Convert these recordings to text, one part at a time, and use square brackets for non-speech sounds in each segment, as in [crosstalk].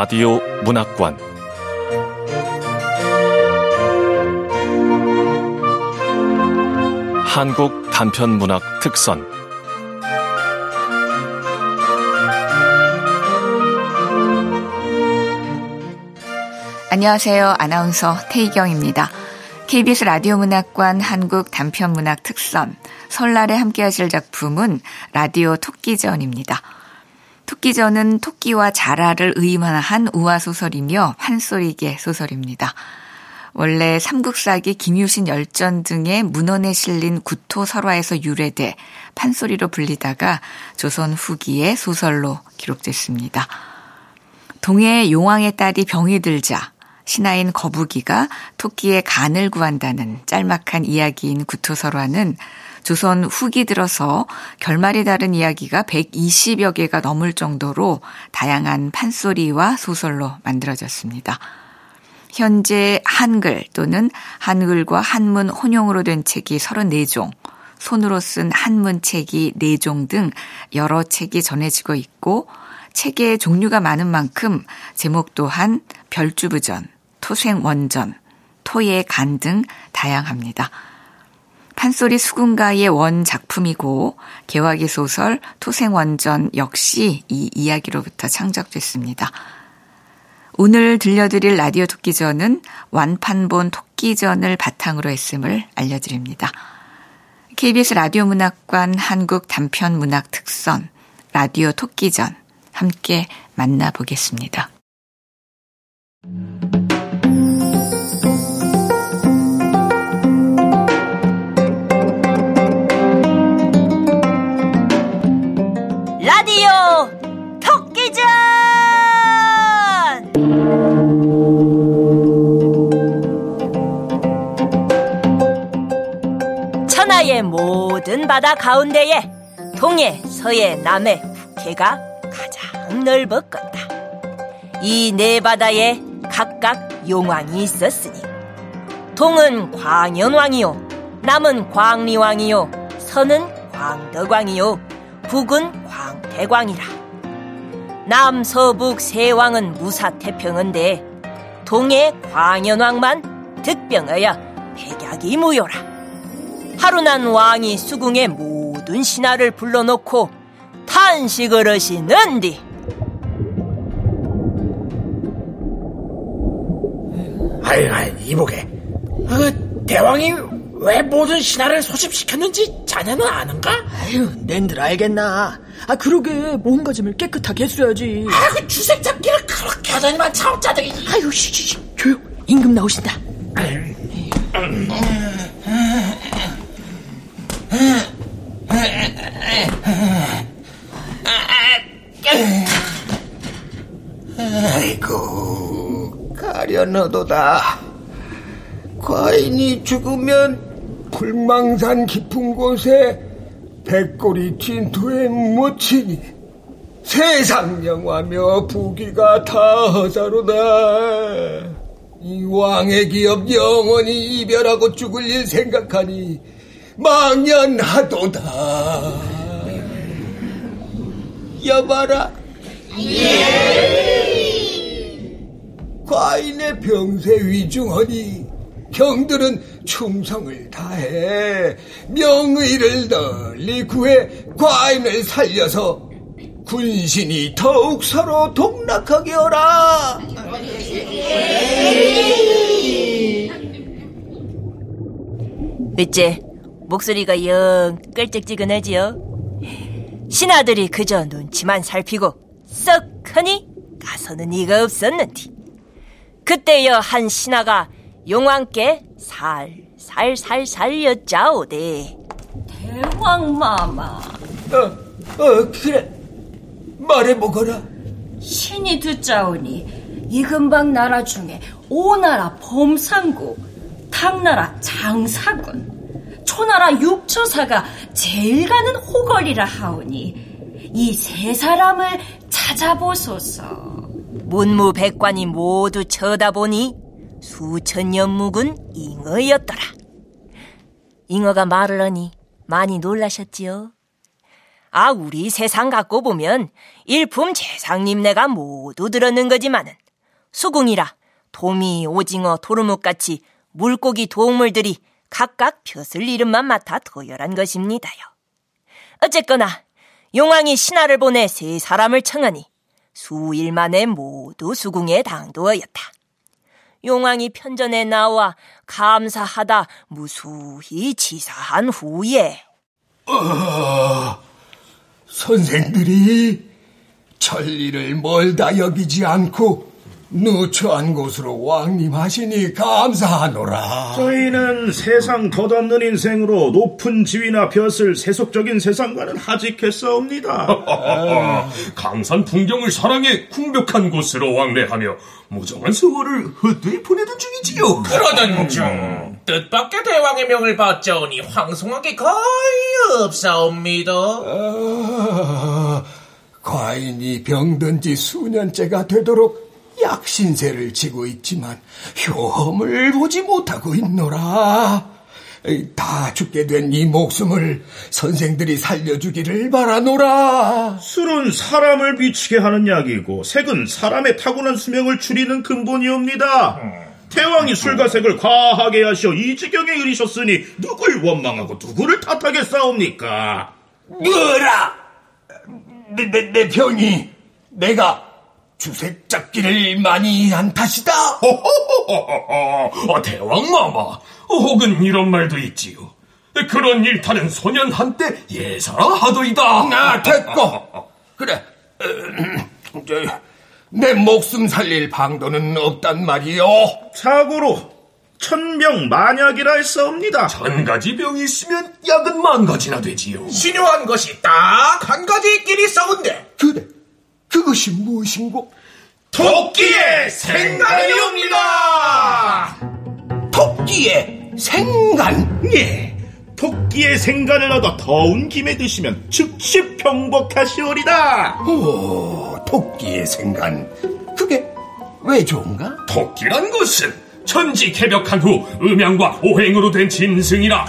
라디오 문학관 한국 단편 문학 특선 안녕하세요. 아나운서 태희경입니다. KBS 라디오 문학관 한국 단편 문학 특선 설날에 함께 하실 작품은 라디오 토끼전입니다. 토끼전은 토끼와 자라를 의만한 우화소설이며 환소리계 소설입니다. 원래 삼국사기 김유신 열전 등의 문헌에 실린 구토 설화에서 유래돼 판소리로 불리다가 조선 후기에 소설로 기록됐습니다. 동해 용왕의 딸이 병이 들자 신하인 거북이가 토끼의 간을 구한다는 짤막한 이야기인 구토 설화는 조선 후기 들어서 결말이 다른 이야기가 120여 개가 넘을 정도로 다양한 판소리와 소설로 만들어졌습니다. 현재 한글 또는 한글과 한문 혼용으로 된 책이 34종, 손으로 쓴 한문책이 4종 등 여러 책이 전해지고 있고 책의 종류가 많은 만큼 제목 또한 별주부전, 토생원전, 토의 간등 다양합니다. 판소리 수군가의 원 작품이고 개화기 소설 토생원전 역시 이 이야기로부터 창작됐습니다. 오늘 들려드릴 라디오 토끼전은 완판본 토끼전을 바탕으로 했음을 알려드립니다. KBS 라디오 문학관 한국 단편 문학 특선 라디오 토끼전 함께 만나보겠습니다. 천하의 모든 바다 가운데에 동해, 서해, 남해, 북해가 가장 넓었건다. 이 네 바다에 각각 용왕이 있었으니 동은 광연왕이요, 남은 광리왕이요, 서는 광덕왕이요, 북은 광 대광이라. 남서북 세 왕은 무사태평한데 동해 광연왕만 득병하여 백약이 무효라. 하루난 왕이 수궁의 모든 신하를 불러놓고 탄식을 하시는디 아이, 아이, 이보게. 그 대왕이 왜 모든 신하를 소집시켰는지 자네는 아는가? 아유, 낸들 알겠나. 아, 그러게, 몸가짐을 깨끗하게 했어야지. 아, 그 주색 잡기를 그렇게 하자니만 차업자들이. 아유, 쉬 쉬 쉬, 조용. 임금 나오신다. 아이고, 가려너도다. 과인이 죽으면 불망산 깊은 곳에 백골이 진토에 묻히니 세상 영화며 부귀가 다 허자로다. 이 왕의 기업 영원히 이별하고 죽을 일 생각하니 망연하도다. 여봐라. 과인의 병세 위중하니 형들은 충성을 다해 명의를 널리 구해 과인을 살려서 군신이 더욱 서로 동락하게 하라. 어째 목소리가 영 끌찍지근하지요? 신하들이 그저 눈치만 살피고 썩하니 가서는 이가 없었는디 그때여 한 신하가 용왕께 살살살살 여짜오되 대왕마마 어, 어, 그래. 말해보거라. 신이 듣자오니 이 근방 나라 중에 오나라 범상국 당나라 장사군 초나라 육처사가 제일 가는 호걸이라 하오니 이 세 사람을 찾아보소서 문무백관이 모두 쳐다보니 수천 년 묵은 잉어였더라 잉어가 말을 하니 많이 놀라셨지요 아, 우리 세상 갖고 보면 일품 재상님네가 모두 들었는 거지만은 수궁이라 도미, 오징어, 도루묵 같이 물고기 동물들이 각각 벼슬 이름만 맡아 도열한 것입니다요. 어쨌거나 용왕이 신하를 보내 세 사람을 청하니 수일 만에 모두 수궁에 당도하였다. 용왕이 편전에 나와 감사하다 무수히 지사한 후에 어, 선생들이 천리를 멀다 여기지 않고 누추한 곳으로 왕림하시니 감사하노라. 저희는 세상 덧없는 인생으로 높은 지위나 벼슬 세속적인 세상과는 하직했사옵니다. [laughs] 강산 풍경을 사랑해 궁벽한 곳으로 왕래하며 무정한 세월을 헛되이 보내던 중이지요. 그러던 중 뜻밖의 대왕의 명을 받자오니 황송하게 거의 없사옵니다. 아, 과인이 병든 지 수년째가 되도록 약신세를 지고 있지만 효험을 보지 못하고 있노라. 다 죽게 된 이 목숨을 선생들이 살려주기를 바라노라. 술은 사람을 미치게 하는 약이고 색은 사람의 타고난 수명을 줄이는 근본이옵니다. 태왕이 술과 색을 과하게 하시어 이 지경에 이르셨으니 누굴 원망하고 누구를 탓하겠사옵니까? 뭐라! 내, 내, 내 병이 내가 주색 잡기를 많이 한 탓이다. 아, 대왕마마, 혹은 이런 말도 있지요. 그런 일타는 소년 한때 예사라 하더이다. 나 됐고. 그래. 음, 저, 내 목숨 살릴 방도는 없단 말이요. 자고로 천병 만약이라 했사옵니다. 천 가지 병이 있으면 약은 만 가지나 되지요. 신요한 것이 딱 한 가지 있긴 있사온데 그래. 그것이 무엇인고? 토끼의 생간이옵니다. 토끼의 생간? 예. 토끼의 생간을 얻어 더운 김에 드시면 즉시 평복하시오리다. 오, 토끼의 생간. 그게 왜 좋은가? 토끼란 것은 천지 개벽한 후 음양과 오행으로 된 짐승이라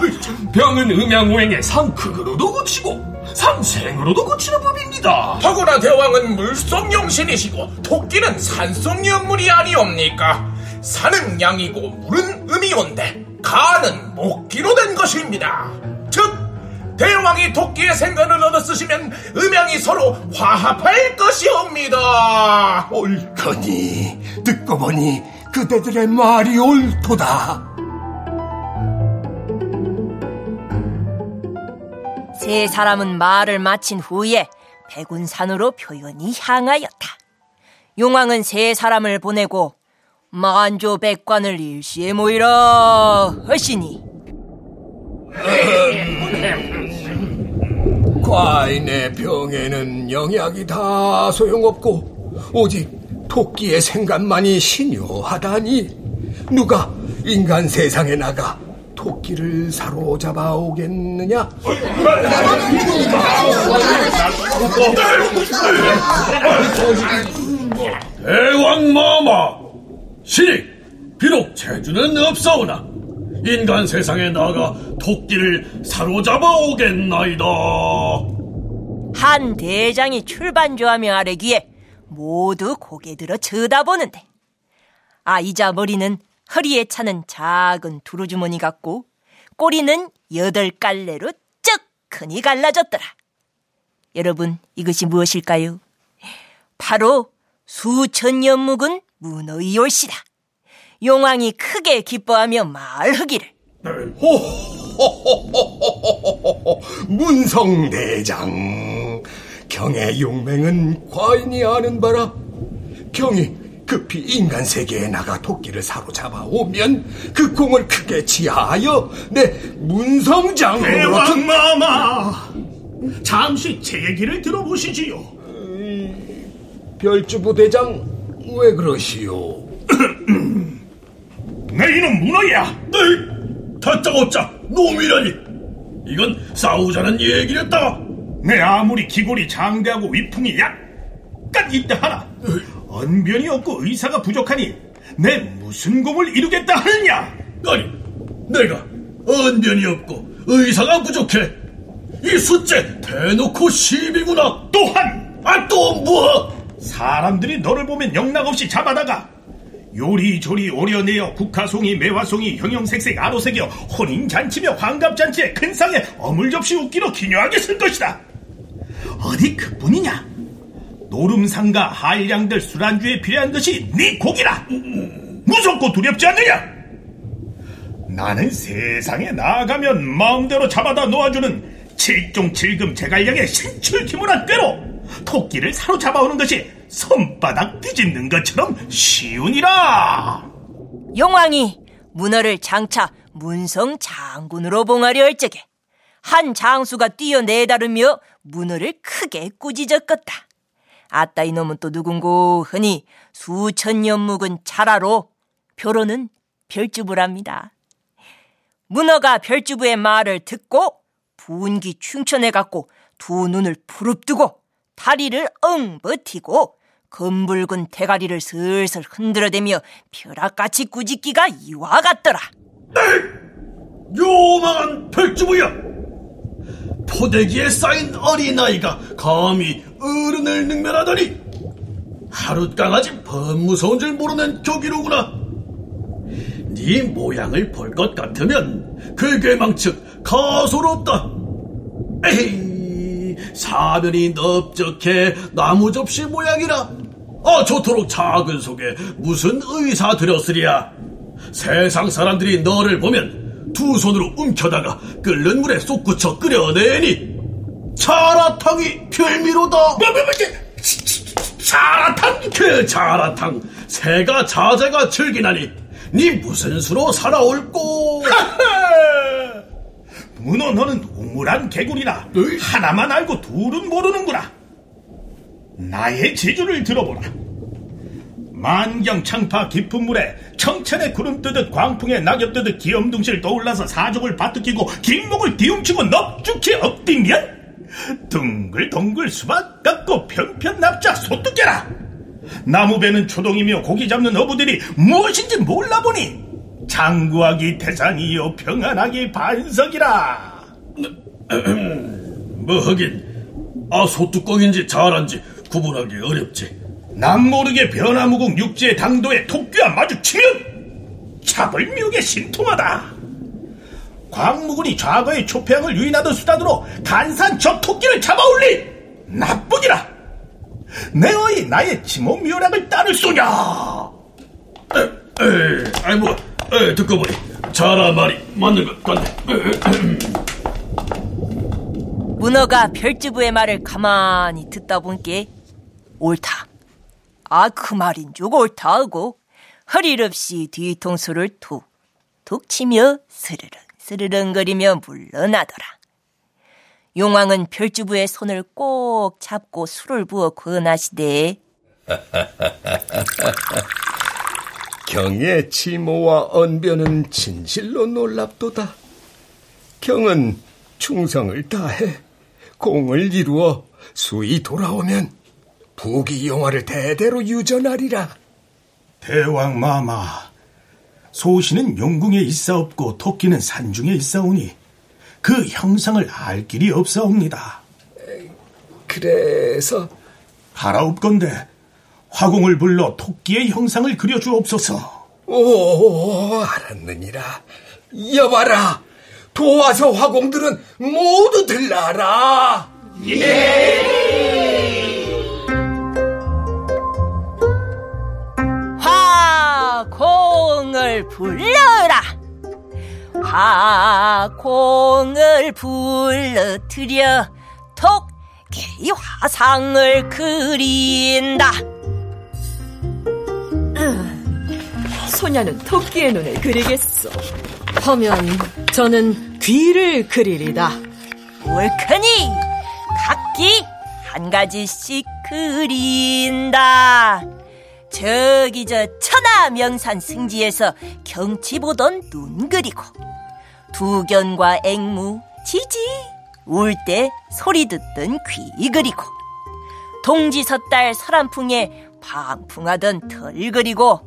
병은 음양오행의 상극으로도 고치고 상생으로도 고치는 법입니다. 더구나 대왕은 물속 용신이시고 토끼는 산속 영물이 아니옵니까? 산은 양이고 물은 음이온데 간은 목기로 된 것입니다. 즉 대왕이 토끼의 생간을 얻어 쓰시면 음양이 서로 화합할 것이옵니다. 옳거니 듣고 보니 그대들의 말이 옳도다. 세 사람은 말을 마친 후에 백운산으로 표현이 향하였다. 용왕은 세 사람을 보내고 만조 백관을 일시에 모이라 하시니 [laughs] 과인의 병에는 영약이 다 소용없고 오직 토끼의 생각만이 신요하다니 누가 인간 세상에 나가 토끼를 사로잡아 오겠느냐? 대왕마마 신이 비록 재주는 없사오나 인간 세상에 나가 토끼를 사로잡아 오겠나이다. 한 대장이 출반조하며 아래기에 모두 고개 들어 쳐다보는데 아이자 머리는 허리에 차는 작은 두루주머니 같고 꼬리는 여덟 갈래로 쩍 크니 갈라졌더라. 여러분 이것이 무엇일까요? 바로 수천 년 묵은 문어의 올시다. 용왕이 크게 기뻐하며 말하기를 문성대장 경의 용맹은 과인이 아는 바라 경이 급히 인간 세계에 나가 토끼를 사로잡아 오면 그 공을 크게 지하하여 내 문성장으로 대왕마마 잠시 제 얘기를 들어보시지요. 별주부 대장 왜 그러시오? [clears throat] 내 이름 문어야. 네, 다짜고짜 놈이라니. 이건 싸우자는 얘기였다. 내 아무리 기골이 장대하고 위풍이 약간 있다 하나 언변이 없고 의사가 부족하니 내 무슨 공을 이루겠다 하느냐? 아니, 내가 언변이 없고 의사가 부족해. 이 숫제 대놓고 시비구나. 또한 아 또 뭐? 사람들이 너를 보면 영락없이 잡아다가 요리조리 오려내어 국화송이 매화송이 형형색색 아로새겨 혼인잔치며 환갑잔치에 큰 상에 어물접시 웃기로 기묘하게 쓸 것이다. 어디 그뿐이냐? 노름상가 한량들 술안주에 필요한 것이 네 고기라. 무섭고 두렵지 않느냐? 나는 세상에 나아가면 마음대로 잡아다 놓아주는 칠종칠금 제갈량의 신출기문한 꾀로 토끼를 사로잡아오는 것이 손바닥 뒤집는 것처럼 쉬우니라. 용왕이 문어를 장차 문성 장군으로 봉하려 할 적에 한 장수가 뛰어내다르며 문어를 크게 꾸짖었겠다. 아따 이놈은 또 누군고 흔히 수천 년 묵은 자라로 표로는 별주부랍니다. 문어가 별주부의 말을 듣고 분기 충천해 갖고 두 눈을 부릅뜨고 다리를 엉 버티고 검붉은 대가리를 슬슬 흔들어대며 벼락같이 꾸짖기가 이와 같더라. 요망한 별주부야! 포대기에 쌓인 어린아이가 감히 어른을 능멸하다니! 하룻강아지 범무서운 줄 모르는 교기로구나! 네 모양을 볼 것 같으면 그 괴망측 가소롭다! 에이, 사면이 넓적해 나무 접시 모양이라 아 좋도록 작은 속에 무슨 의사 들였으랴 세상 사람들이 너를 보면 두 손으로 움켜다가 끓는 물에 쏙 굳혀 끓여내니 자라탕이 별미로다. 뭐, 뭐, 뭐, 자라탕? 그 자라탕. 새가 자제가 즐기나니 네 무슨 수로 살아올꼬? 문어 너는 우물한 개구리라 하나만 알고 둘은 모르는구나. 나의 재주를 들어보라 만경 창파 깊은 물에 청천에 구름 뜨듯 광풍에 낙엽 뜨듯 기엄둥실 떠올라서 사족을 바트끼고 긴목을 뒤움치고 넙죽히 엎디면 둥글둥글 수박 깎고 편편 납작 소뚜깨라. 나무배는 초동이며 고기 잡는 어부들이 무엇인지 몰라보니 장구하기 태산이요 평안하기 반석이라. [clears throat] 뭐 하긴? 아 소뚜껑인지 자란지 구분하기 어렵지 남 모르게 변화무궁 육지의 당도에 토끼와 마주치면 차벌미옥에 신통하다. 광무군이 좌거의 초패양을 유인하던 수단으로 간산 저 토끼를 잡아올리! 나뿐이라! 내 어이 나의 지모미오락을 따를 쏘냐! 에, 에, 아이 뭐 에, 듣고 보니 자라 말이 맞는 것 같네. 문어가 별주부의 말을 가만히 듣다 보니까 옳다. 아 그 말인 줄 옳다 하고 허릴 없이 뒤통수를 툭툭 치며 스르릉 스르릉거리며 물러나더라. 용왕은 별주부의 손을 꼭 잡고 술을 부어 권하시되 [laughs] 경의 치모와 언변은 진실로 놀랍도다. 경은 충성을 다해 공을 이루어 수이 돌아오면 부귀 영화를 대대로 유전하리라. 대왕 마마, 소시는 용궁에 있사없고 토끼는 산중에 있사오니 그 형상을 알 길이 없사옵니다. 그래서 하라옵건대 화공을 불러 토끼의 형상을 그려주옵소서. 오, 알았느니라. 여봐라. 도와서 화공들은 모두 들라라. 예. 불러라. 화공을 불러들여 토끼 화상을 그린다. 소녀는 토끼의 눈을 그리겠소. 하면 저는 귀를 그리리다. 옳거니 각기 한 가지씩 그린다. 저기 저 천하 명산 승지에서 경치 보던 눈 그리고 두견과 앵무, 지지 울 때 소리 듣던 귀 그리고 동지 섣달 설한풍에 방풍하던 털 그리고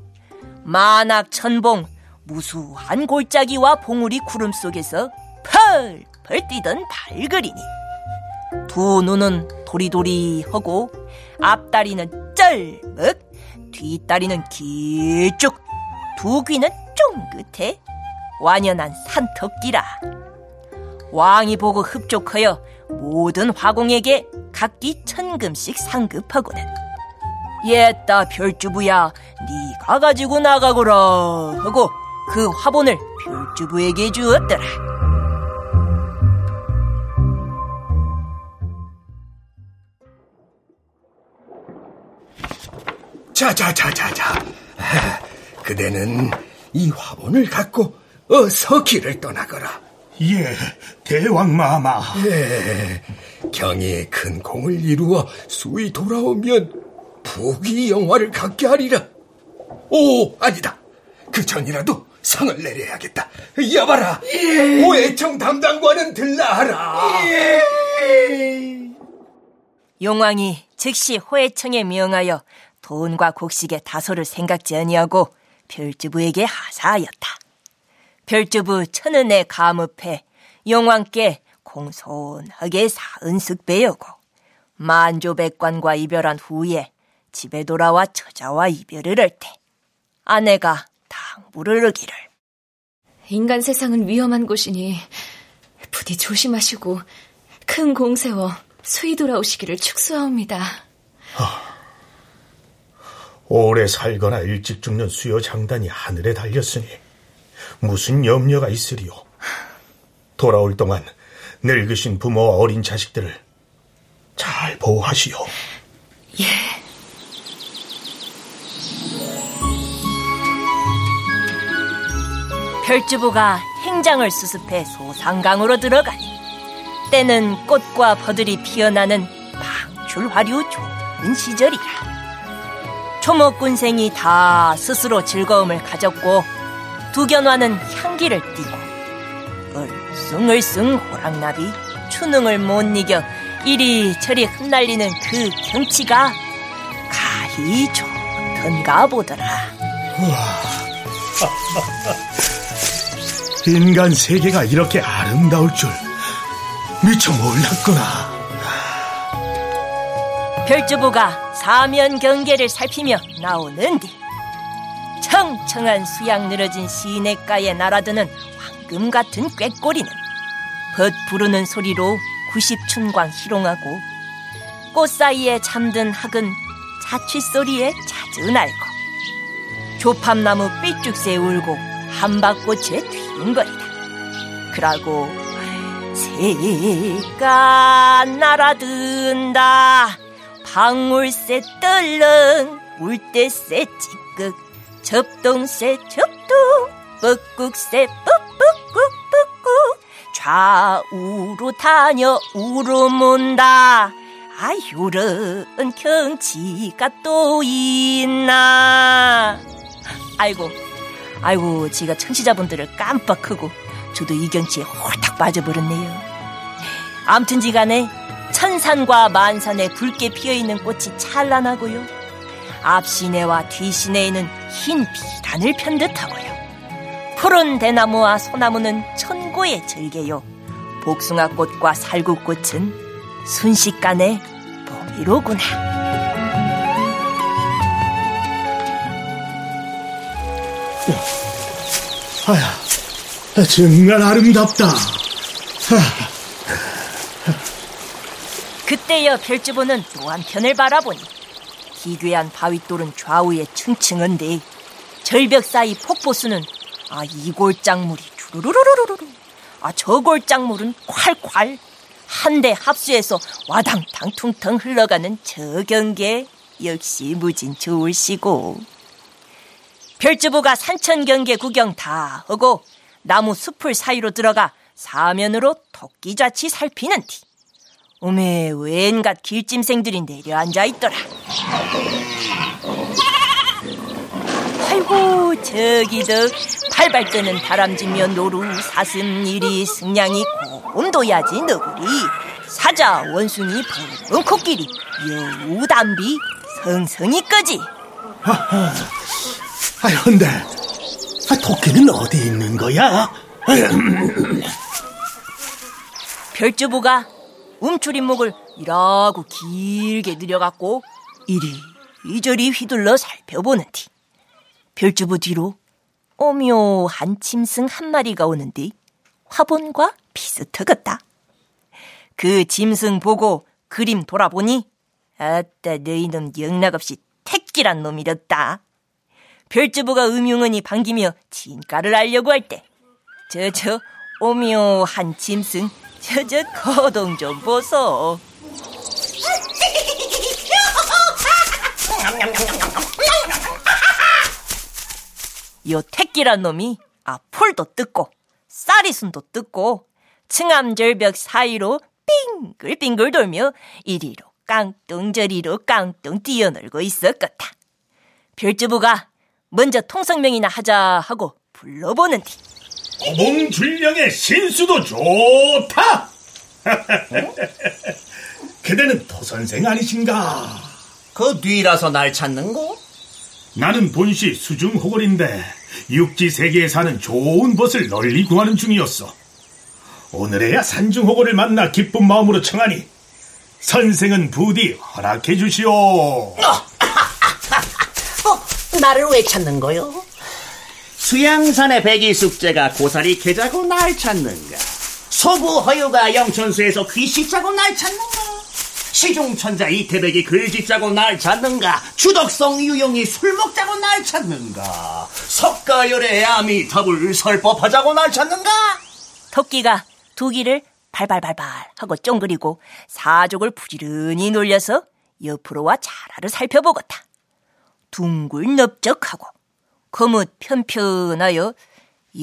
만악 천봉 무수한 골짜기와 봉우리 구름 속에서 펄펄 뛰던 발 그리니 두 눈은 도리도리하고 앞다리는 쩔먹 뒷다리는 길쭉 두 귀는 쫑긋해 완연한 산토끼라. 왕이 보고 흡족하여 모든 화공에게 각기 천금씩 상급하고는 옛다 별주부야 네가 가지고 나가거라 하고 그 화본을 별주부에게 주었더라 자자자자자 [laughs] 그대는 이 화본을 갖고 어서 길을 떠나거라 예, 대왕 마마. 예, 경이 큰 공을 이루어 수이 돌아오면 부귀 영화를 갖게 하리라. 오, 아니다. 그 전이라도 상을 내려야겠다. 여봐라, 예. 오해청 담당관은 들라하라. 예. 용왕이 즉시 호해청에 명하여 돈과 곡식의 다소를 생각지 아니하고 별주부에게 하사하였다. 별주부 천은의 감읍해 용왕께 공손하게 사은숙 배우고 만조백관과 이별한 후에 집에 돌아와 처자와 이별을 할 때 아내가 당부를 하기를 인간 세상은 위험한 곳이니 부디 조심하시고 큰 공세워 수이 돌아오시기를 축수하옵니다. 아, 오래 살거나 일찍 죽는 수요 장단이 하늘에 달렸으니 무슨 염려가 있으리요? 돌아올 동안 늙으신 부모와 어린 자식들을 잘 보호하시오. 예. 별주부가 행장을 수습해 소상강으로 들어가니 때는 꽃과 버들이 피어나는 방출화류 좋은 시절이라 초목군생이 다 스스로 즐거움을 가졌고 두견화는 향기를 띠고 얼숭얼숭 호랑나비 추능을 못 이겨 이리저리 흩날리는 그 경치가 가히 좋던가 보더라. 인간 세계가 이렇게 아름다울 줄 미처 몰랐구나. 별주부가 사면 경계를 살피며 나오는 뒤 청청한 수양 늘어진 시냇가에 날아드는 황금 같은 꾀꼬리는 벗 부르는 소리로 구십춘광 희롱하고 꽃 사이에 잠든 학은 자취 소리에 잦은 알고 조팝나무 삐죽새 울고 한박꽃에 뒤웅거리다. 그러고 새가 날아든다 방울새 떨렁 물대새 찌극 접동새 접동 뻑꾹새 뻑뻑꾹뻑꾹 좌우로 다녀 우르문다. 아 요런 경치가 또 있나? 아이고 아이고 제가 청취자분들을 깜빡하고 저도 이 경치에 홀딱 빠져버렸네요. 암튼 지간에 천산과 만산에 붉게 피어있는 꽃이 찬란하고요 앞시내와 뒤시내에는 흰 비단을 편 듯하고요. 푸른 대나무와 소나무는 천고의 절개요. 복숭아꽃과 살구꽃은 순식간에 봄이로구나. 아야, 정말 아름답다. 그때여 별주부는 또 한편을 바라보니 기괴한 바윗돌은 좌우에 층층한데 절벽 사이 폭포수는 아 이 골장물이 주르르르르르 아 저 골장물은 콸콸. 한 대 합수해서 와당탕 퉁퉁 흘러가는 저 경계 역시 무진 좋을 시고. 별주부가 산천 경계 구경 다 하고 나무 숲을 사이로 들어가 사면으로 토끼좌치 살피는 뒤 오메 웬갓 길짐생들이 내려앉아 있더라. 아이고 저기도 팔발 뜨는 다람쥐며 노루 사슴 이리 승냥이 곰도야지 너구리 사자 원숭이 붕 코끼리 여우 담비 성성이까지 아 근데 아, 토끼는 어디 있는 거야? 별주부가 움츠린 목을 이라고 길게 늘여갖고 이리저리 휘둘러 살펴보는 디. 별주부 뒤로 오묘한 짐승 한 마리가 오는데 화본과 비슷하겠다. 그 짐승 보고 그림 돌아보니 아따 너희놈 영락없이 택기란 놈이었다. 별주부가 음흉은이 반기며 진가를 알려고 할 때 저저 오묘한 짐승 저저 거동 좀 보소. 요 택기란 놈이 앞폴도 뜯고 쌀이순도 뜯고 층암절벽 사이로 빙글빙글 돌며 이리로 깡뚱 저리로 깡뚱 뛰어놀고 있었겠다. 별주부가 먼저 통성명이나 하자 하고 불러보는 뒤. 고봉줄령의 신수도 좋다. [laughs] 그대는 토선생 아니신가? 그 뒤라서 날 찾는 거? 나는 본시 수중호걸인데 육지 세계에 사는 좋은 벗을 널리 구하는 중이었어. 오늘에야 산중호걸을 만나 기쁜 마음으로 청하니 선생은 부디 허락해 주시오. 어, [laughs] 나를 왜 찾는 거요? 수양산의 백이숙제가 고사리 계자고 날 찾는가? 소부 허유가 영천수에서 귀시 짜고 날 찾는가? 시중천자 이태백이 글짓 짜고 날 찾는가? 주덕성 유용이 술 먹자고 날 찾는가? 석가열의 아미탑을 설법하자고 날 찾는가? 토끼가 두 귀를 발발발발 하고 쫑그리고 사족을 부지런히 놀려서 옆으로와 자라를 살펴보겠다. 둥글 넓적하고 거뭇 편편하여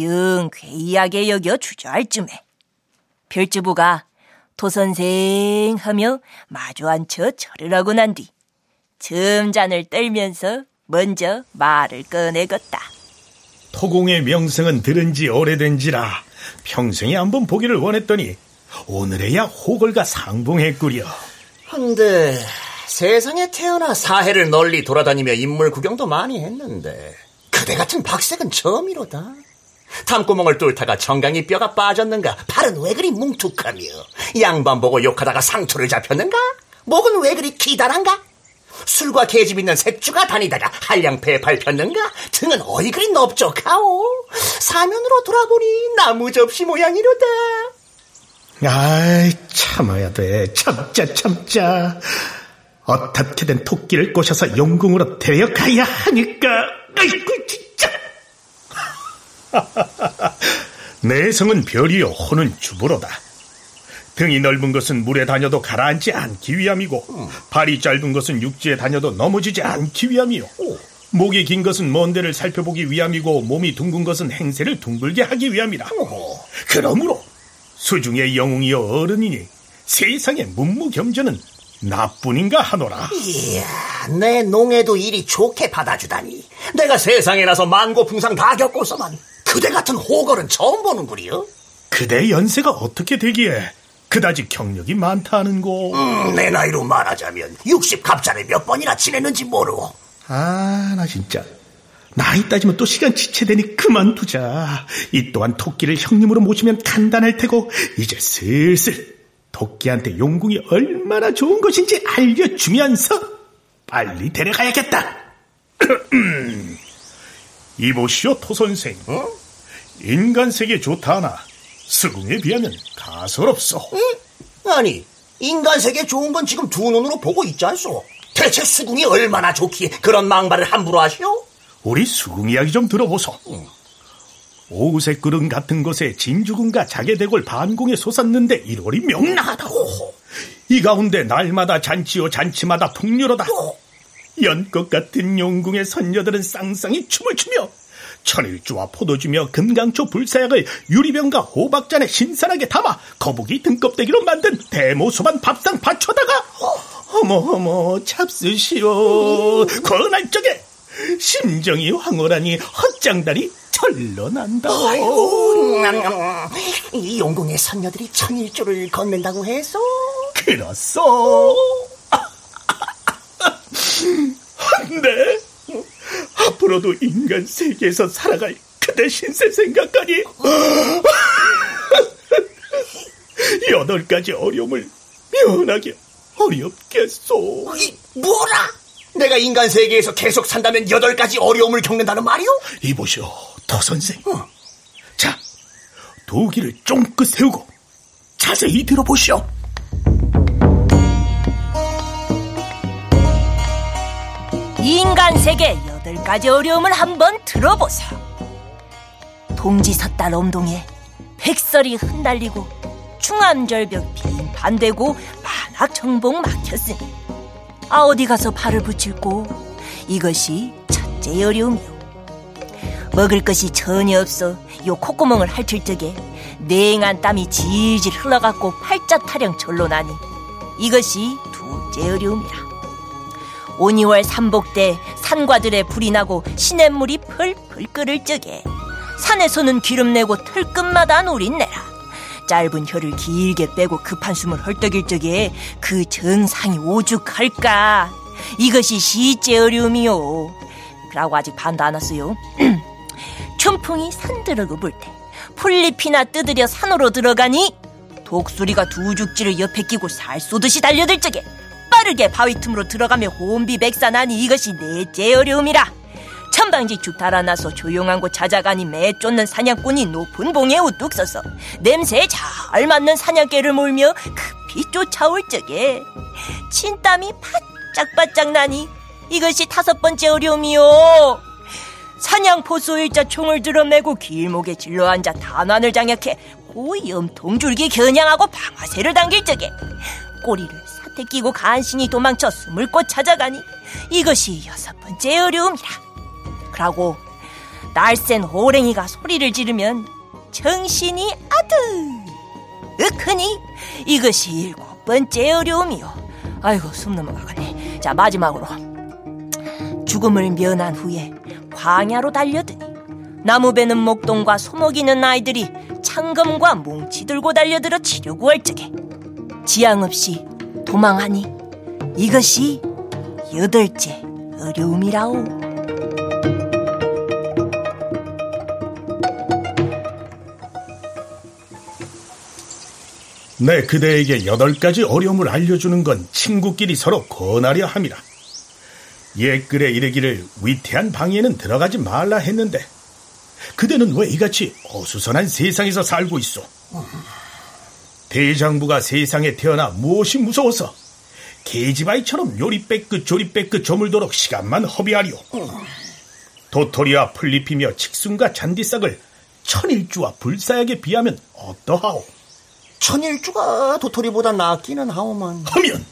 영 괴이하게 여겨 주저할 쯤에 별주부가 도선생 하며 마주 앉혀 절을 하고 난 뒤 점잔을 떨면서 먼저 말을 꺼내겠다. 토공의 명성은 들은 지 오래된지라 평생에 한번 보기를 원했더니 오늘에야 호걸과 상봉했구려. 근데 세상에 태어나 사해를 널리 돌아다니며 인물 구경도 많이 했는데 그대 같은 박색은 처음이로다. 탐구멍을 뚫다가 정강이 뼈가 빠졌는가? 팔은 왜 그리 뭉툭하며? 양반 보고 욕하다가 상처를 잡혔는가? 목은 왜 그리 기다란가? 술과 계집 있는 색주가 다니다가 한량패에 밟혔는가? 등은 어이 그리 넓적하오? 사면으로 돌아보니 나무 접시 모양이로다. 아이, 참아야 돼. 참자, 참자. 어떻게든 토끼를 꼬셔서 용궁으로 데려가야 하니까. 아이고, 진짜. [laughs] 내 성은 별이요, 호는 주부로다. 등이 넓은 것은 물에 다녀도 가라앉지 않기 위함이고, 발이 짧은 것은 육지에 다녀도 넘어지지 않기 위함이요. 목이 긴 것은 먼 데를 살펴보기 위함이고, 몸이 둥근 것은 행세를 둥글게 하기 위함이라. 그러므로, 수중의 영웅이여 어른이니, 세상의 문무경전은 나뿐인가 하노라. 이야, 내 농에도 이리 좋게 받아주다니. 내가 세상에 나서 만고 풍상 다 겪고서만 그대 같은 호걸은 처음 보는구리요. 그대 연세가 어떻게 되기에 그다지 경력이 많다는고. 음, 내 나이로 말하자면 60 갑자를 몇 번이나 지냈는지 모르고. 아, 나 진짜. 나이 따지면 또 시간 지체되니 그만두자. 이 또한 토끼를 형님으로 모시면 간단할 테고 이제 슬슬 토끼한테 용궁이 얼마나 좋은 것인지 알려주면서 빨리 데려가야겠다. [clears throat] 이보시오, 토선생. 어? 인간 세계 좋다 하나 스궁에 비하면 가설없어. 응? 아니, 인간 세계 좋은 건 지금 두 눈으로 보고 있지 않소? 대체 수궁이 얼마나 좋기에 그런 망발을 함부로 하시오? 우리 수궁 이야기 좀 들어보소. 응. 오우색 그릇 같은 곳에 진주군과 자개대골 반공에 솟았는데 일월이 명랑하다. 이 가운데 날마다 잔치요 잔치마다 풍류로다. 연꽃 같은 용궁의 선녀들은 쌍쌍이 춤을 추며 천일주와 포도주며 금강초 불사약을 유리병과 호박잔에 신선하게 담아 거북이 등껍데기로 만든 대모수반 밥상 받쳐다가 어머 어머 찹스시오 권할 적에 심정이 황홀하니 헛장다리 철러난다. 아이고, 이 용궁의 선녀들이 천일조를 건넨다고 해서? 그렇소. 한데 앞으로도 인간 세계에서 살아갈 그대 신세 생각하니 여덟 가지 어려움을 면하기 어렵겠소. 이 뭐라? 내가 인간 세계에서 계속 산다면 여덟 가지 어려움을 겪는다는 말이오? 이보시오, 더 선생. 어. 자, 도기를 쫑긋 세우고 자세히 들어보시오. 인간 세계 여덟 가지 어려움을 한번 들어보세요. 동지 섰달 엄동에 백설이 흩날리고 중암절벽 빈반되고 만악 정복 막혔으니 아 어디 가서 발을 붙일고 이것이 첫째 어려움이요. 먹을 것이 전혀 없어 요 콧구멍을 핥을 적에 냉한 땀이 질질 흘러갖고 팔자 타령 절로 나니 이것이 둘째 어려움이라. 5, 2월 삼복 때 산과들에 불이 나고 시냇물이 펄펄 끓을 적에 산에서는 기름 내고 털끝마다 노린내라. 짧은 혀를 길게 빼고 급한 숨을 헐떡일 적에 그 정상이 오죽할까. 이것이 시제 어려움이요. 라고 아직 반도 안 왔어요. 춘풍이 산 들어고 불때 풀잎이나 뜯으려 산으로 들어가니 독수리가 두 죽지를 옆에 끼고 살 쏘듯이 달려들 적에 빠르게 바위 틈으로 들어가며 혼비백산하니 이것이 넷째 어려움이라. 천방지 축 달아나서 조용한 곳 찾아가니 매 쫓는 사냥꾼이 높은 봉에 우뚝 서서 냄새에 잘 맞는 사냥개를 몰며 급히 쫓아올 적에 진땀이 바짝바짝 나니 이것이 다섯 번째 어려움이요. 사냥 포수 일자 총을 들어매고 길목에 질러 앉아 단환을 장약해 고염 통줄기 겨냥하고 방아쇠를 당길 적에 꼬리를 사태 끼고 간신히 도망쳐 숨을 꼴 찾아가니 이것이 여섯 번째 어려움이라. 그러고 날쌘 호랭이가 소리를 지르면 정신이 아득 으크니 이것이 일곱 번째 어려움이요. 아이고 숨 넘어가겠네. 자 마지막으로 죽음을 면한 후에 광야로 달려드니 나무 베는 목동과 소먹이는 아이들이 창검과 뭉치 들고 달려들어 치료 구할 적에 지향 없이 도망하니 이것이 여덟째 어려움이라오. 내 그대에게 여덟 가지 어려움을 알려주는 건 친구끼리 서로 권하려 함이라. 옛글에 이르기를 위태한 방에는 들어가지 말라 했는데 그대는 왜 이같이 어수선한 세상에서 살고 있어? 대장부가 세상에 태어나 무엇이 무서워서 계지바이처럼 요리빼끝 조리빼끝 저물도록 시간만 허비하리오. 도토리와 풀잎이며 칙순과 잔디싹을 천일주와 불사약에 비하면 어떠하오? 천일주가 도토리보다 낫기는 하오만. 하면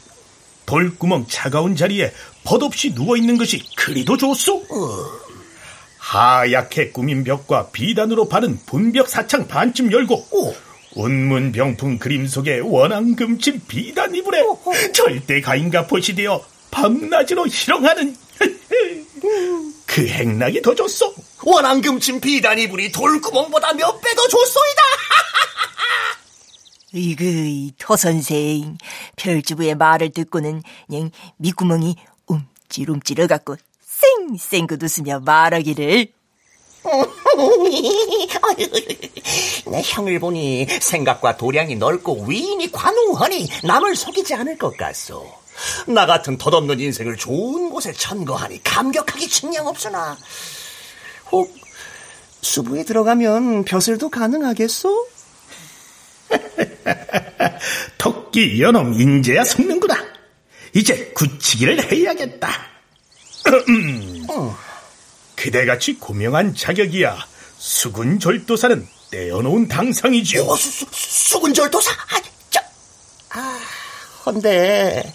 돌구멍 차가운 자리에 벗없이 누워있는 것이 그리도 좋소? 어. 하얗게 꾸민 벽과 비단으로 바른 분벽 사창 반쯤 열고 어. 운문 병풍 그림 속에 원앙 금침 비단 이불에 어, 어. 절대 가인가 포시되어 밤낮으로 희롱하는 [laughs] 그 행락이 더 좋소. 원앙 금침 비단 이불이 돌구멍보다 몇 배 더 좋소이다. [laughs] 이그 토선생 별주부의 말을 듣고는 그냥 밑구멍이 움찔움찔해갖고 쌩쌩긋 웃으며 말하기를 [laughs] 내 형을 보니 생각과 도량이 넓고 위인이 관우하니 남을 속이지 않을 것 같소. 나 같은 덧없는 인생을 좋은 곳에 천거하니 감격하기 측량 없으나 혹 수부에 들어가면 벼슬도 가능하겠소? [laughs] 토끼 연놈 인재야 속는구나. 이제 굳히기를 해야겠다. [clears throat] 어. 그대같이 고명한 자격이야 수군 절도사는 떼어놓은 당상이지요. 어, 수, 수, 군 절도사 아, 저, 아, 헌데.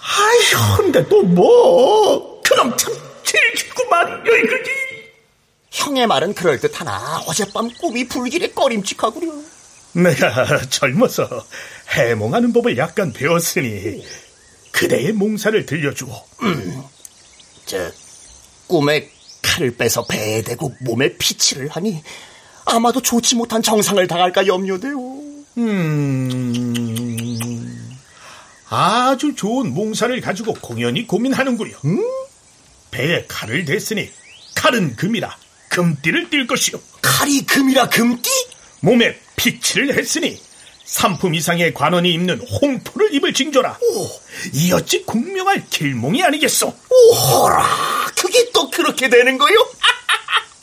아이, 헌데 또 뭐? 그놈 참 질기구만, 여기까지. 형의 말은 그럴듯하나 어젯밤 꿈이 불길에 꺼림칙하구려. 내가 젊어서 해몽하는 법을 약간 배웠으니 그대의 몽사를 들려주오. 음, 저 꿈에 칼을 빼서 배에 대고 몸에 피치를 하니 아마도 좋지 못한 정상을 당할까 염려되오. 음, 아주 좋은 몽사를 가지고 공연히 고민하는구려. 음? 배에 칼을 댔으니 칼은 금이라 금띠를 띌 것이오. 칼이 금이라 금띠? 몸에 피치를 했으니 삼품 이상의 관원이 입는 홍포를 입을 징조라. 이 어찌 공명할 길몽이 아니겠소? 오호라, 그게 또 그렇게 되는 거요?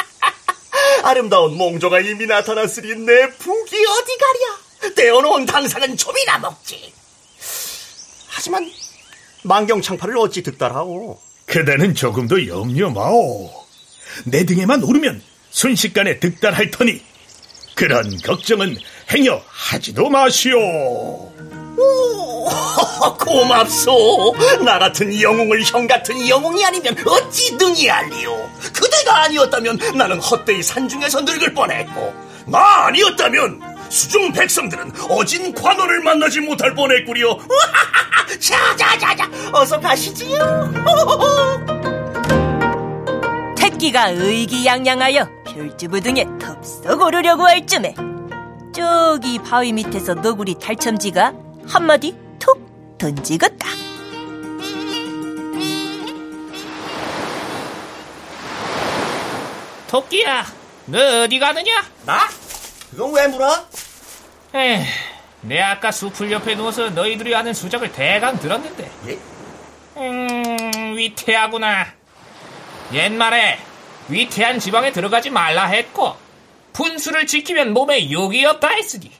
[laughs] 아름다운 몽조가 이미 나타났으니 내 북이 어디 가랴? 떼어놓은 당상은 좀이나 먹지. 하지만 만경창파를 어찌 득달하오? 그대는 조금 더 염려 마오. 내 등에만 오르면 순식간에 득달할 터니 그런 걱정은 행여 하지도 마시오. 오, [laughs] 고맙소. 나 같은 영웅을 형 같은 영웅이 아니면 어찌 능히 알리오. 그대가 아니었다면 나는 헛되이 산중에서 늙을 뻔했고 나 아니었다면 수중 백성들은 어진 관원을 만나지 못할 뻔했구려. [laughs] 자자자자, 어서 가시지요. [laughs] 택기가 의기양양하여 별주부 등에 덥석 오르려고 할 쯤에 저기 바위 밑에서 너구리 달첨지가 한마디 툭 던지겠다. 토끼야, 너 어디 가느냐? 나? 그건 왜 물어? 에휴, 내 아까 숲을 옆에 누워서 너희들이 하는 수작을 대강 들었는데. 예? 음, 위태하구나. 옛말에 위태한 지방에 들어가지 말라 했고, 분수를 지키면 몸에 욕이 없다 했으니,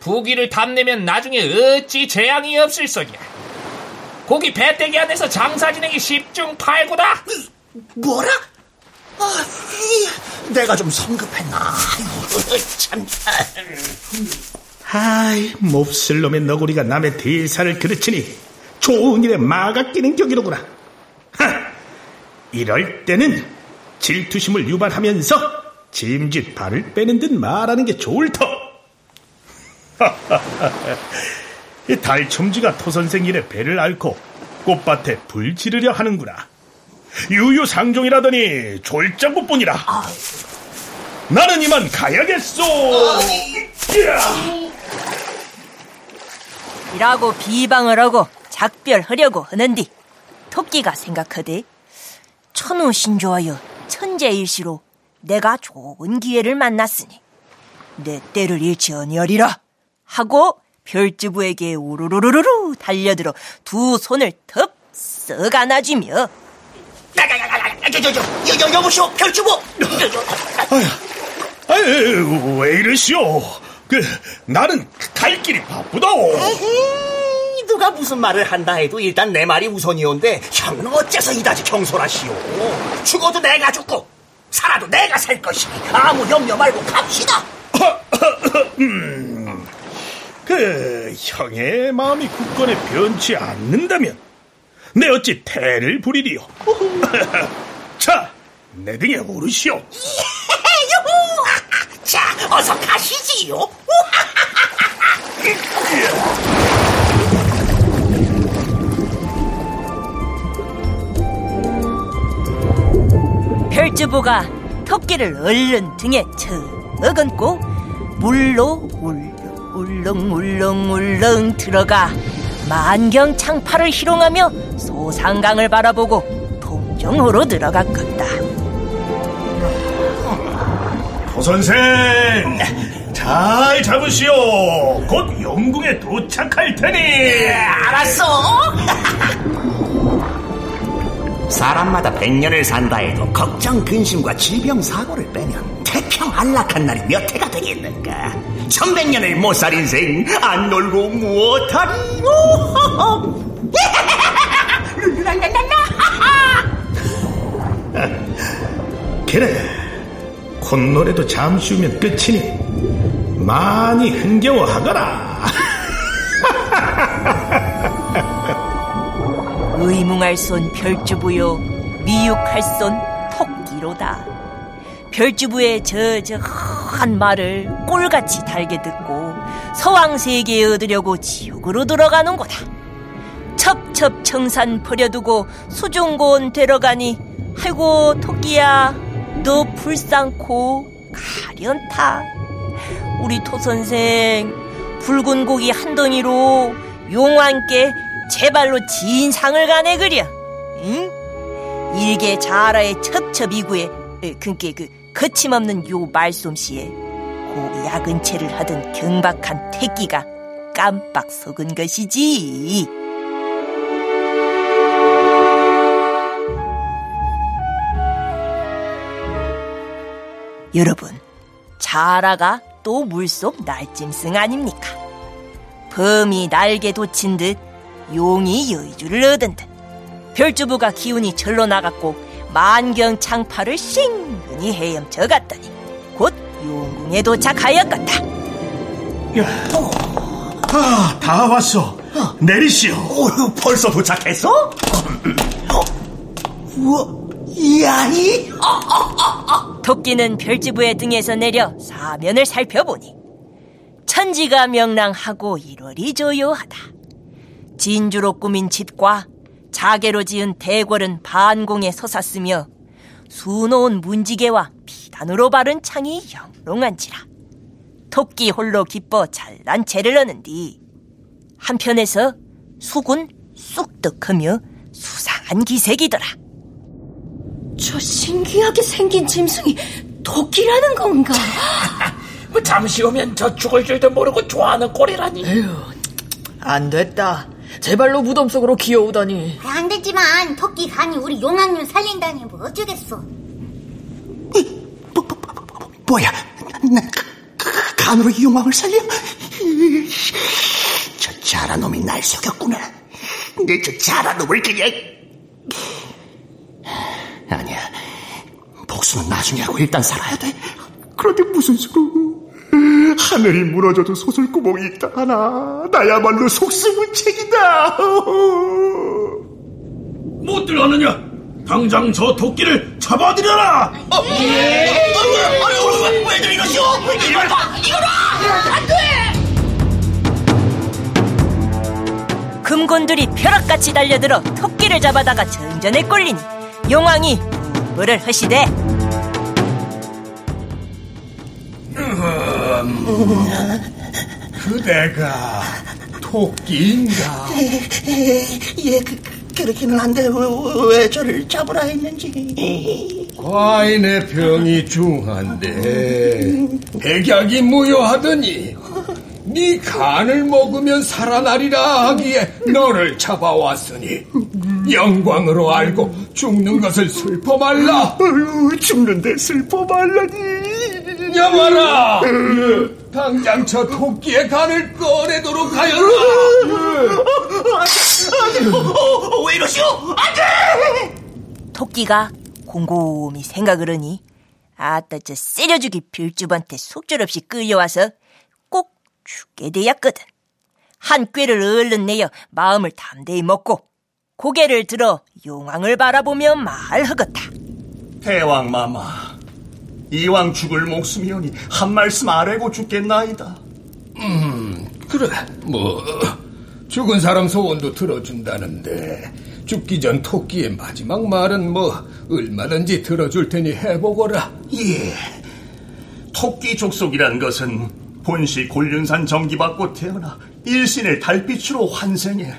부기를 탐내면 나중에 어찌 재앙이 없을 소냐. 고기 배때기 안에서 장사 지내기 십중 팔구다. 뭐라? 아, 이, 내가 좀 성급했나? 참. 아이, 몹쓸 놈의 너구리가 남의 대사를 그르치니 좋은 일에 마가 끼는 격이로구나. 하! 이럴 때는 질투심을 유발하면서 짐짓 발을 빼는 듯 말하는 게 좋을 터. [laughs] 이 달첨지가 토선생 일의 배를 앓고 꽃밭에 불 지르려 하는구나. 유유상종이라더니 졸장부뿐이라. 나는 이만 가야겠소. 이라고 비방을 하고 작별하려고 하는디 토끼가 생각하되 천우신조하여 천재일시로 내가 좋은 기회를 만났으니 내 때를 잃지 아니하리라 하고 별주부에게 우르르르르 달려들어 두 손을 덥석 안아주며 여, 여보시오, 별주부! 아유, 왜 이러시오? 그, 나는 갈 길이 바쁘다오. 에이, 누가 무슨 말을 한다 해도 일단 내 말이 우선이온데 형은 어째서 이다지 경솔하시오? 죽어도 내가 죽고 살아도 내가 살 것이니 아무 염려 말고 갑시다. [laughs] 음, 그 형의 마음이 굳건히 변치 않는다면 내 어찌 태를 부리리요? [laughs] 자, 내 등에 오르시오. 유후! 자, 어서 가시지요. [laughs] 별주부가 토끼를 얼른 등에 쳐넣고 물로 울렁 울렁 울렁 울렁 들어가 만경 창파를 희롱하며 소상강을 바라보고 동정호로 들어갔겠다. 도선생, 잘 잡으시오. 곧 영궁에 도착할 테니. 알았어. [laughs] 사람마다 백년을 산다 해도 걱정, 근심과 질병, 사고를 빼면 태평 안락한 날이 몇 해가 되겠는가? 천백년을 못 살 인생 안 놀고 무엇하리? [laughs] 그래, 콧노래도 잠시 후면 끝이니 많이 흥겨워하거라. 의뭉할 손 별주부요 미육할 손 토끼로다. 별주부의 저 저 한 말을 꼴같이 달게 듣고 서왕 세계에 얻으려고 지옥으로 들어가는 거다 첩첩 청산 버려두고 수종고원 데려가니 아이고 토끼야 너 불쌍코 가련타. 우리 토 선생 붉은 고기 한 덩이로 용왕께 제발로 진상을 가네 그려 응? 일개 자라의 첩첩이구에 그니까 그 거침없는 요 말솜씨에 고 약은 채를 하던 경박한 태끼가 깜빡 속은 것이지. 여러분, 자라가 또 물속 날짐승 아닙니까? 범이 날개 돋친 듯 용이 여의주를 얻은 듯 별주부가 기운이 절로 나갔고 만경 창파를 싱근히 헤엄쳐 갔더니 곧 용궁에 도착하였겠다. 야, 아, 다 왔어. 내리시오. 어, 벌써 도착했어? 우와, 이 아이? 토끼는 별지부의 등에서 내려 사면을 살펴보니 천지가 명랑하고 일월이 조요하다. 진주로 꾸민 집과 자개로 지은 대궐은 반공에 솟았으며 수놓은 문지개와 비단으로 바른 창이 영롱한지라. 토끼 홀로 기뻐 잘난 채를 하는 뒤 한편에서 수군 쑥득하며 수상한 기색이더라. 저 신기하게 생긴 짐승이 토끼라는 건가? [laughs] 뭐 잠시 오면 저 죽을 줄도 모르고 좋아하는 꼴이라니. 에휴, 안 됐다. 제 발로 무덤 속으로 기어오다니. 안 됐지만 토끼 간이 우리 용왕님 살린다니 뭐 어쩌겠어. 뭐야, 나 그, 간으로 용왕을 살려? 저 자라놈이 날 속였구나. 내 저 자라놈을 그냥... 아니야, 복수는 나중에 하고 일단 살아야 돼. 그런데 무슨 수로... 하늘이 무너져도 소설구멍이 있다 하나 나야말로 속수무책이다. 못들 하느냐? 당장 저 토끼를 잡아들여라! 어, 예. 아유, 왜들 이러시오? 이걸 봐 이걸 봐 안돼! 금곤들이 벼락같이 달려들어 토끼를 잡아다가 전전에 꼴리니 용왕이 물을 하시되 그대가 토끼인가? 예, 그, 그렇기는 한데 왜, 왜 저를 잡으라 했는지. 과인의 병이 중한데 백약이 무효하더니 네 간을 먹으면 살아나리라 하기에 너를 잡아왔으니 영광으로 알고 죽는 것을 슬퍼 말라. 죽는데 슬퍼 말라니 여봐라! 당장 저 토끼의 간을 꺼내도록 하여라! 안돼 어, 왜 이러시오? 안 돼! 토끼가 곰곰이 생각을 하니 아따 저 세려주기 빌주한테 속절없이 끌려와서 꼭 죽게 되었거든. 한 꾀를 얼른 내어 마음을 담대히 먹고 고개를 들어 용왕을 바라보며 말하겠다. 대왕마마 이왕 죽을 목숨이오니 한 말씀 아래고 죽겠나이다. 음 그래 뭐 죽은 사람 소원도 들어준다는데 죽기 전 토끼의 마지막 말은 뭐 얼마든지 들어줄 테니 해보거라. 예. 토끼 족속이란 것은 본시 곤륜산 정기받고 태어나 일신의 달빛으로 환생해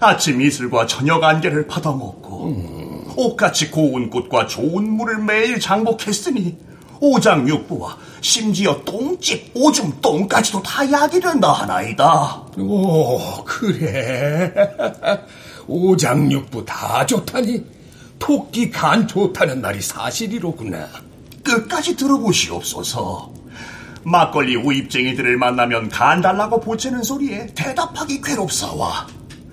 아침 이슬과 저녁 안개를 받아먹고 음. 옷같이 고운 꽃과 좋은 물을 매일 장복했으니 오장육부와 심지어 똥집, 오줌, 똥까지도 다 약이 된다 하나이다. 오, 그래. [laughs] 오장육부 다 좋다니 토끼 간 좋다는 말이 사실이로구나. 끝까지 들어보시옵소서. 막걸리 우입쟁이들을 만나면 간 달라고 보채는 소리에 대답하기 괴롭사와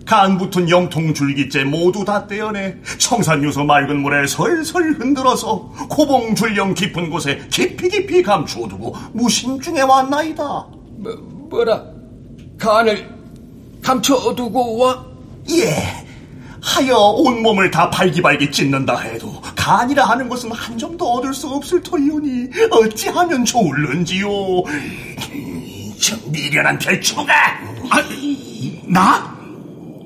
간 붙은 영통 줄기째 모두 다 떼어내 청산유소 맑은 물에 설설 흔들어서 고봉 줄령 깊은 곳에 깊이 깊이 감추어두고 무심중에 왔나이다. 뭐, 뭐라? 간을 감춰두고 와? 예. 하여 온몸을 다 발기발기 찢는다 해도 간이라 하는 것은 한 점도 얻을 수 없을 터이오니 어찌하면 좋을는지요. 저 미련한 별주부가 아, 나?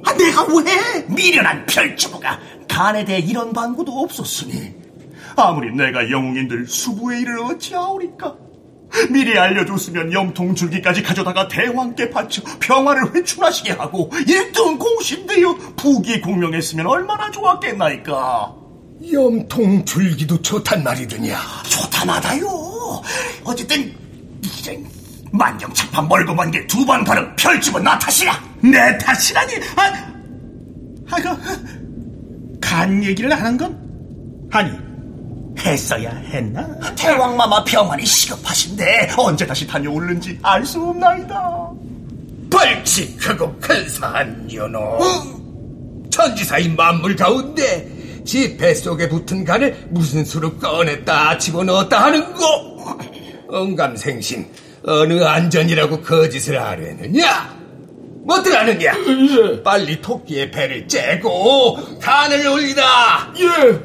아, 내가 왜? 미련한 별주부가 간에 대해 이런 방구도 없었으니 아무리 내가 영웅인들 수부의 일을 어찌하오리까? 미리 알려줬으면 염통 줄기까지 가져다가 대왕께 바쳐 평화를 회춘하시게 하고 1등 공신되어 부귀 공명했으면 얼마나 좋았겠나이까? 염통 줄기도 좋단 말이더냐? 좋다나다요. 어쨌든 이젠 만경창판 멀고 먼 게 두번 바른 별집은 나 탓이야. 내 탓이라니. 아, 아이고, 간 얘기를 하는 건 아니 했어야 했나? 대왕마마 병원이 시급하신데 언제 다시 다녀올는지 알 수 없나이다. 벌칙하고 근사한 연호. 천지사인 만물 가운데 지 뱃속에 붙은 간을 무슨 수로 꺼냈다 집어넣었다 하는 거. 언감생심 어느 안전이라고 거짓을 하려느냐? 뭐들 하느냐? 예. 빨리 토끼의 배를 째고 간을 올리라. 예. 예.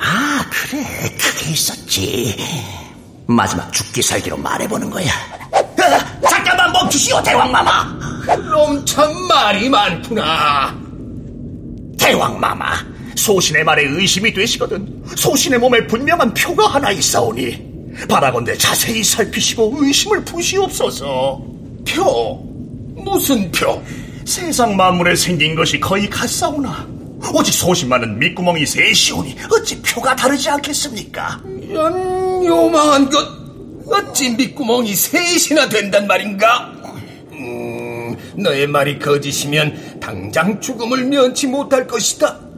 아, 그래. 그게 있었지. 마지막 죽기 살기로 말해보는 거야. 아, 잠깐만 멈추시오, 대왕마마! 놈참 말이 많구나. 대왕마마, 소신의 말에 의심이 되시거든. 소신의 몸에 분명한 표가 하나 있사오니 바라건대 자세히 살피시고 의심을 푸시옵소서. 표? 무슨 표? 세상 만물에 생긴 것이 거의 같사오나 오직 소신만은 밑구멍이 셋이오니 어찌 표가 다르지 않겠습니까? 연 요망한 것 어찌 밑구멍이 셋이나 된단 말인가? 음, 너의 말이 거짓이면 당장 죽음을 면치 못할 것이다.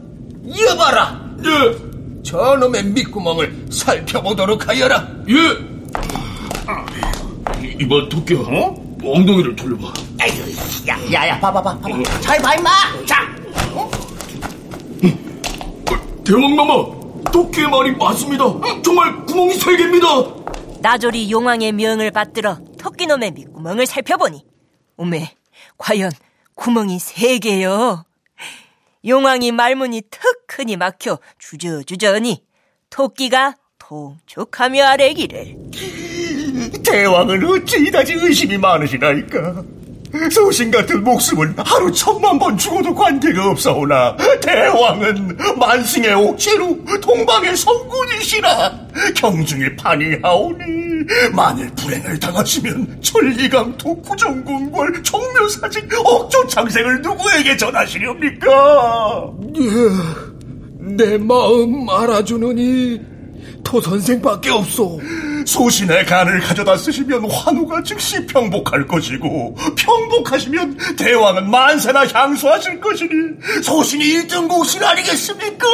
이어봐라. 예. 저놈의 밑구멍을 살펴보도록 하여라. 예. 이봐 토끼야, 어? 엉덩이를 돌려봐. 아유, 야, 야, 야, 봐봐 봐, 봐봐. 잘 봐, 임마. 자. 어? 대왕마마, 토끼의 말이 맞습니다. 정말 구멍이 세 개입니다. 나졸이 용왕의 명을 받들어 토끼놈의 밑구멍을 살펴보니, 오메, 과연 구멍이 세 개요. 용왕이 말문이 턱 크니 막혀 주저주저니 토끼가 통촉하며 아래기를 대왕은 어찌 이다지 의심이 많으시나이까? 소신 같은 목숨은 하루 천만 번 죽어도 관계가 없사오나 대왕은 만승의 옥체로 동방의 성군이시라 경중에 판이하오니 만일 불행을 당하시면 천리강 독구정군궐 종묘사직 억조 창생을 누구에게 전하시렵니까? 예, 내 마음 알아주느니 토 선생밖에 없소. 소신의 간을 가져다 쓰시면 환우가 즉시 평복할 것이고 평복하시면 대왕은 만세나 향수하실 것이니 소신이 일등 공신 아니겠습니까?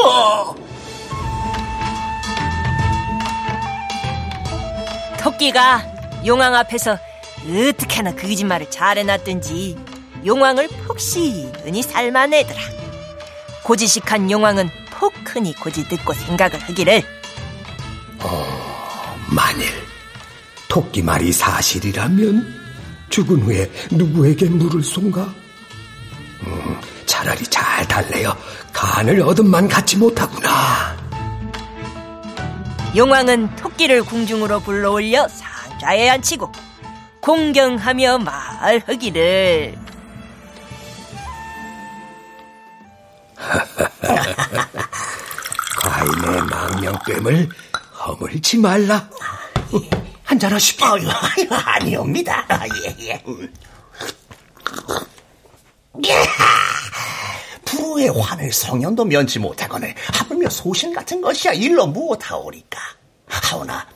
토끼가 용왕 앞에서 어떻게나 그 거짓말을 잘해놨든지 용왕을 폭신히 삶아내더라. 고지식한 용왕은 폭크니 고지 듣고 생각을 하기를 어, 만일 토끼 말이 사실이라면 죽은 후에 누구에게 물을 쏜가? 음, 차라리 잘 달래어 간을 얻음만 갖지 못하구나. 용왕은 토끼를 궁중으로 불러올려 상자에 앉히고 공경하며 말하기를 [laughs] 과인의 망령됨을 허물지 말라. 한잔 하십시오. 아유, 아유, 아니옵니다. 아, 예, 예. 예. 부의 환을 성년도 면치 못하거늘 하물며 소신 같은 것이야 일로 무엇하오리까. 하오나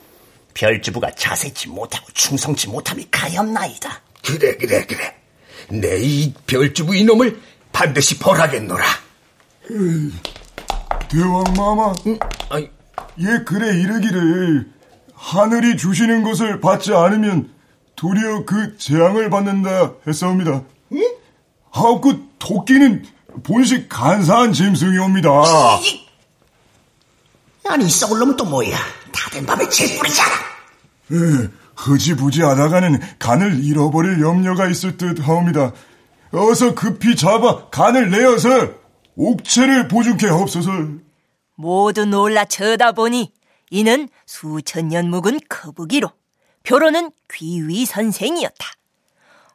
별주부가 자세치 못하고 충성치 못함이 가엾나이다. 그래 그래 그래. 내 이 별주부 이놈을 반드시 벌하겠노라. 음, 대왕마마. 응? 아니, 예 그래 이르기를 하늘이 주시는 것을 받지 않으면 도리어 그 재앙을 받는다 했사옵니다. 응? 하옵그 토끼는 본식 간사한 짐승이옵니다. 아니 썩을 놈은 또 뭐야? 다된 밥에 질뿌리잖아. 예, 흐지부지 하다가는 간을 잃어버릴 염려가 있을 듯 하옵니다. 어서 급히 잡아 간을 내어서 옥체를 보증케 하옵소서. 모두 놀라 쳐다보니 이는 수천 년 묵은 거북이로 표로는 귀위 선생이었다.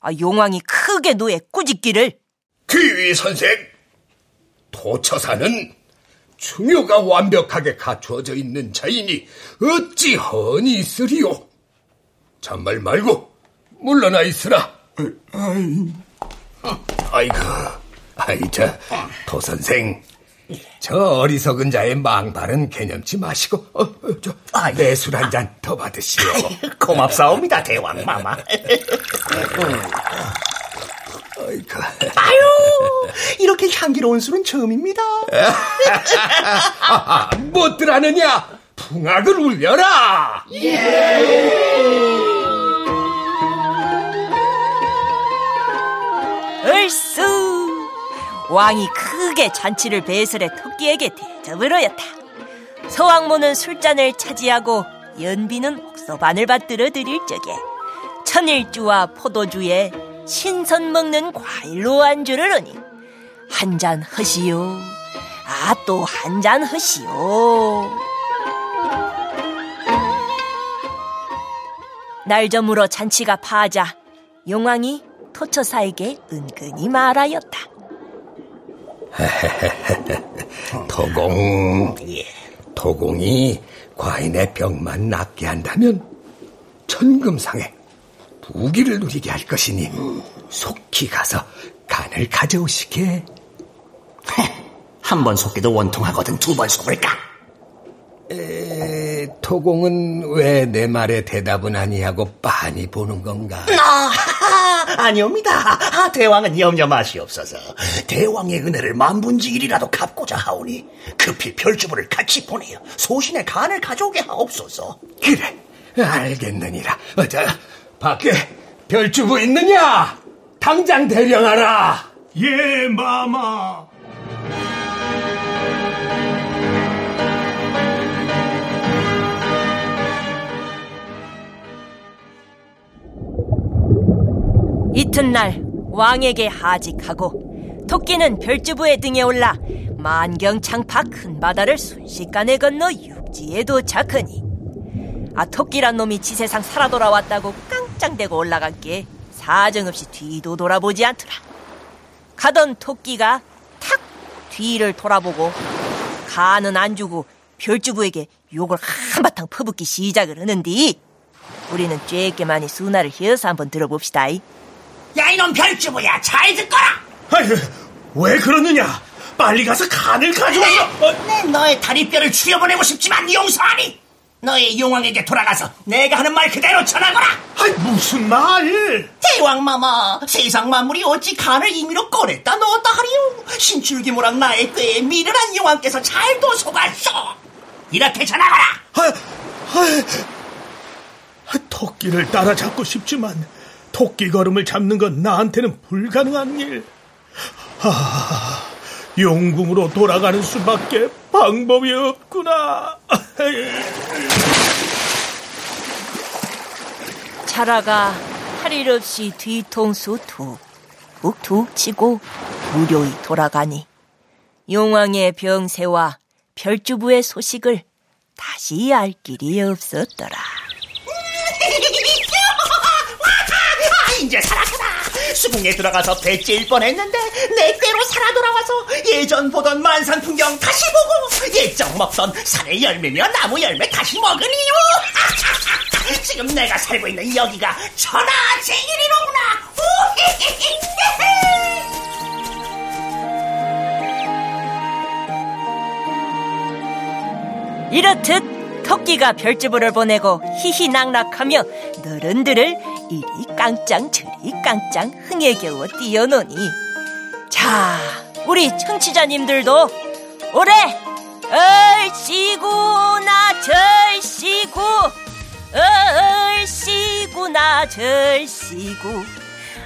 아, 용왕이 크게 노에 꾸짖기를 귀위 선생, 도처사는 중요가 완벽하게 갖추어져 있는 자이니 어찌 허니 있으리요? 잔말 말고 물러나 있으라. 아이, 아이고, 아이 저 도선생 저 어리석은 자의 망발은 개념치 마시고 어, 어, 저, 아, 내술 한 잔 더 받으시오. 고맙사옵니다, 대왕 마마. 아유, 이렇게 향기로운 술은 처음입니다. [laughs] 아, 못들 하느냐? 풍악을 울려라. 얼쑤! 왕이 크게 잔치를 배설해 토끼에게 대접을 하였다. 서왕모는 술잔을 차지하고 연비는 옥서반을 받들어 드릴 적에 천일주와 포도주에 신선 먹는 과일로 안주를 하니 한 잔 허시오. 아, 또 한 잔 허시오. 날 저물어 잔치가 파하자 용왕이 토처사에게 은근히 말하였다. [laughs] 도공, 도공이 과인의 병만 낫게 한다면 천금상에 부기를 누리게 할 것이니 속히 가서 간을 가져오시게. 한 번 속기도 원통하거든 두 번 속을까? 에, 도공은 왜 내 말에 대답은 아니하고 빤히 보는 건가? 아, 아니옵니다. 아, 대왕은 염려 마시옵소서. 대왕의 은혜를 만분지 일이라도 갚고자 하오니 급히 별주부를 같이 보내어 소신의 간을 가져오게 하옵소서. 그래, 알겠느니라. 어, 자, 밖에 별주부 있느냐? 당장 대령하라. 예, 마마. 이튿날 왕에게 하직하고 토끼는 별주부의 등에 올라 만경창파 큰 바다를 순식간에 건너 육지에 도착하니 아 토끼란 놈이 지세상 살아 돌아왔다고 깡짱대고 올라갔기에 사정없이 뒤도 돌아보지 않더라. 가던 토끼가 탁 뒤를 돌아보고 간은 안 주고 별주부에게 욕을 한바탕 퍼붓기 시작을 하는디 우리는 쬐게만이 수나를 휘어서 한번 들어봅시다 야 이놈 별주부야 잘 듣거라. 아유, 왜 그러느냐? 빨리 가서 간을 가져와서. 어, 내 너의 다리뼈를 추려보내고 싶지만 용서하니. 너의 용왕에게 돌아가서 내가 하는 말 그대로 전하거라. 아이, 무슨 말? 대왕 마마, 세상 만물이 어찌 간을 임의로 꺼냈다 넣었다 하리요. 신출기모랑 나의 꾀에 미련한 용왕께서 잘도 속았소. 이렇게 전하거라. 아, 아, 토끼를 따라잡고 싶지만 토끼 걸음을 잡는 건 나한테는 불가능한 일. 아, 용궁으로 돌아가는 수밖에 방법이 없구나. 차라가 할 일 없이 뒤통수 툭툭툭 치고 무료히 돌아가니 용왕의 병세와 별주부의 소식을 다시 알 길이 없었더라. 아, 이제 살았구나. 수궁에 들어가서 배째일 뻔했는데 내 때로 살아 돌아와서 예전 보던 만산 풍경 다시 보고 예적 먹던 산의 열매며 나무 열매 다시 먹으니요. [laughs] 지금 내가 살고 있는 여기가 천하제일이로구나. [laughs] 이렇듯 토끼가 별주부를 보내고 히히낙낙하며 너른들을 이리 깡짱 저리 깡짱 흥에 겨워 뛰어노니 자 우리 청취자님들도 올해 얼씨구나 절씨구 얼씨구나 절씨구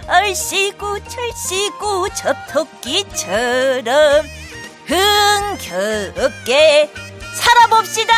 얼씨구 절씨구 접토끼처럼 흥겹게 살아봅시다.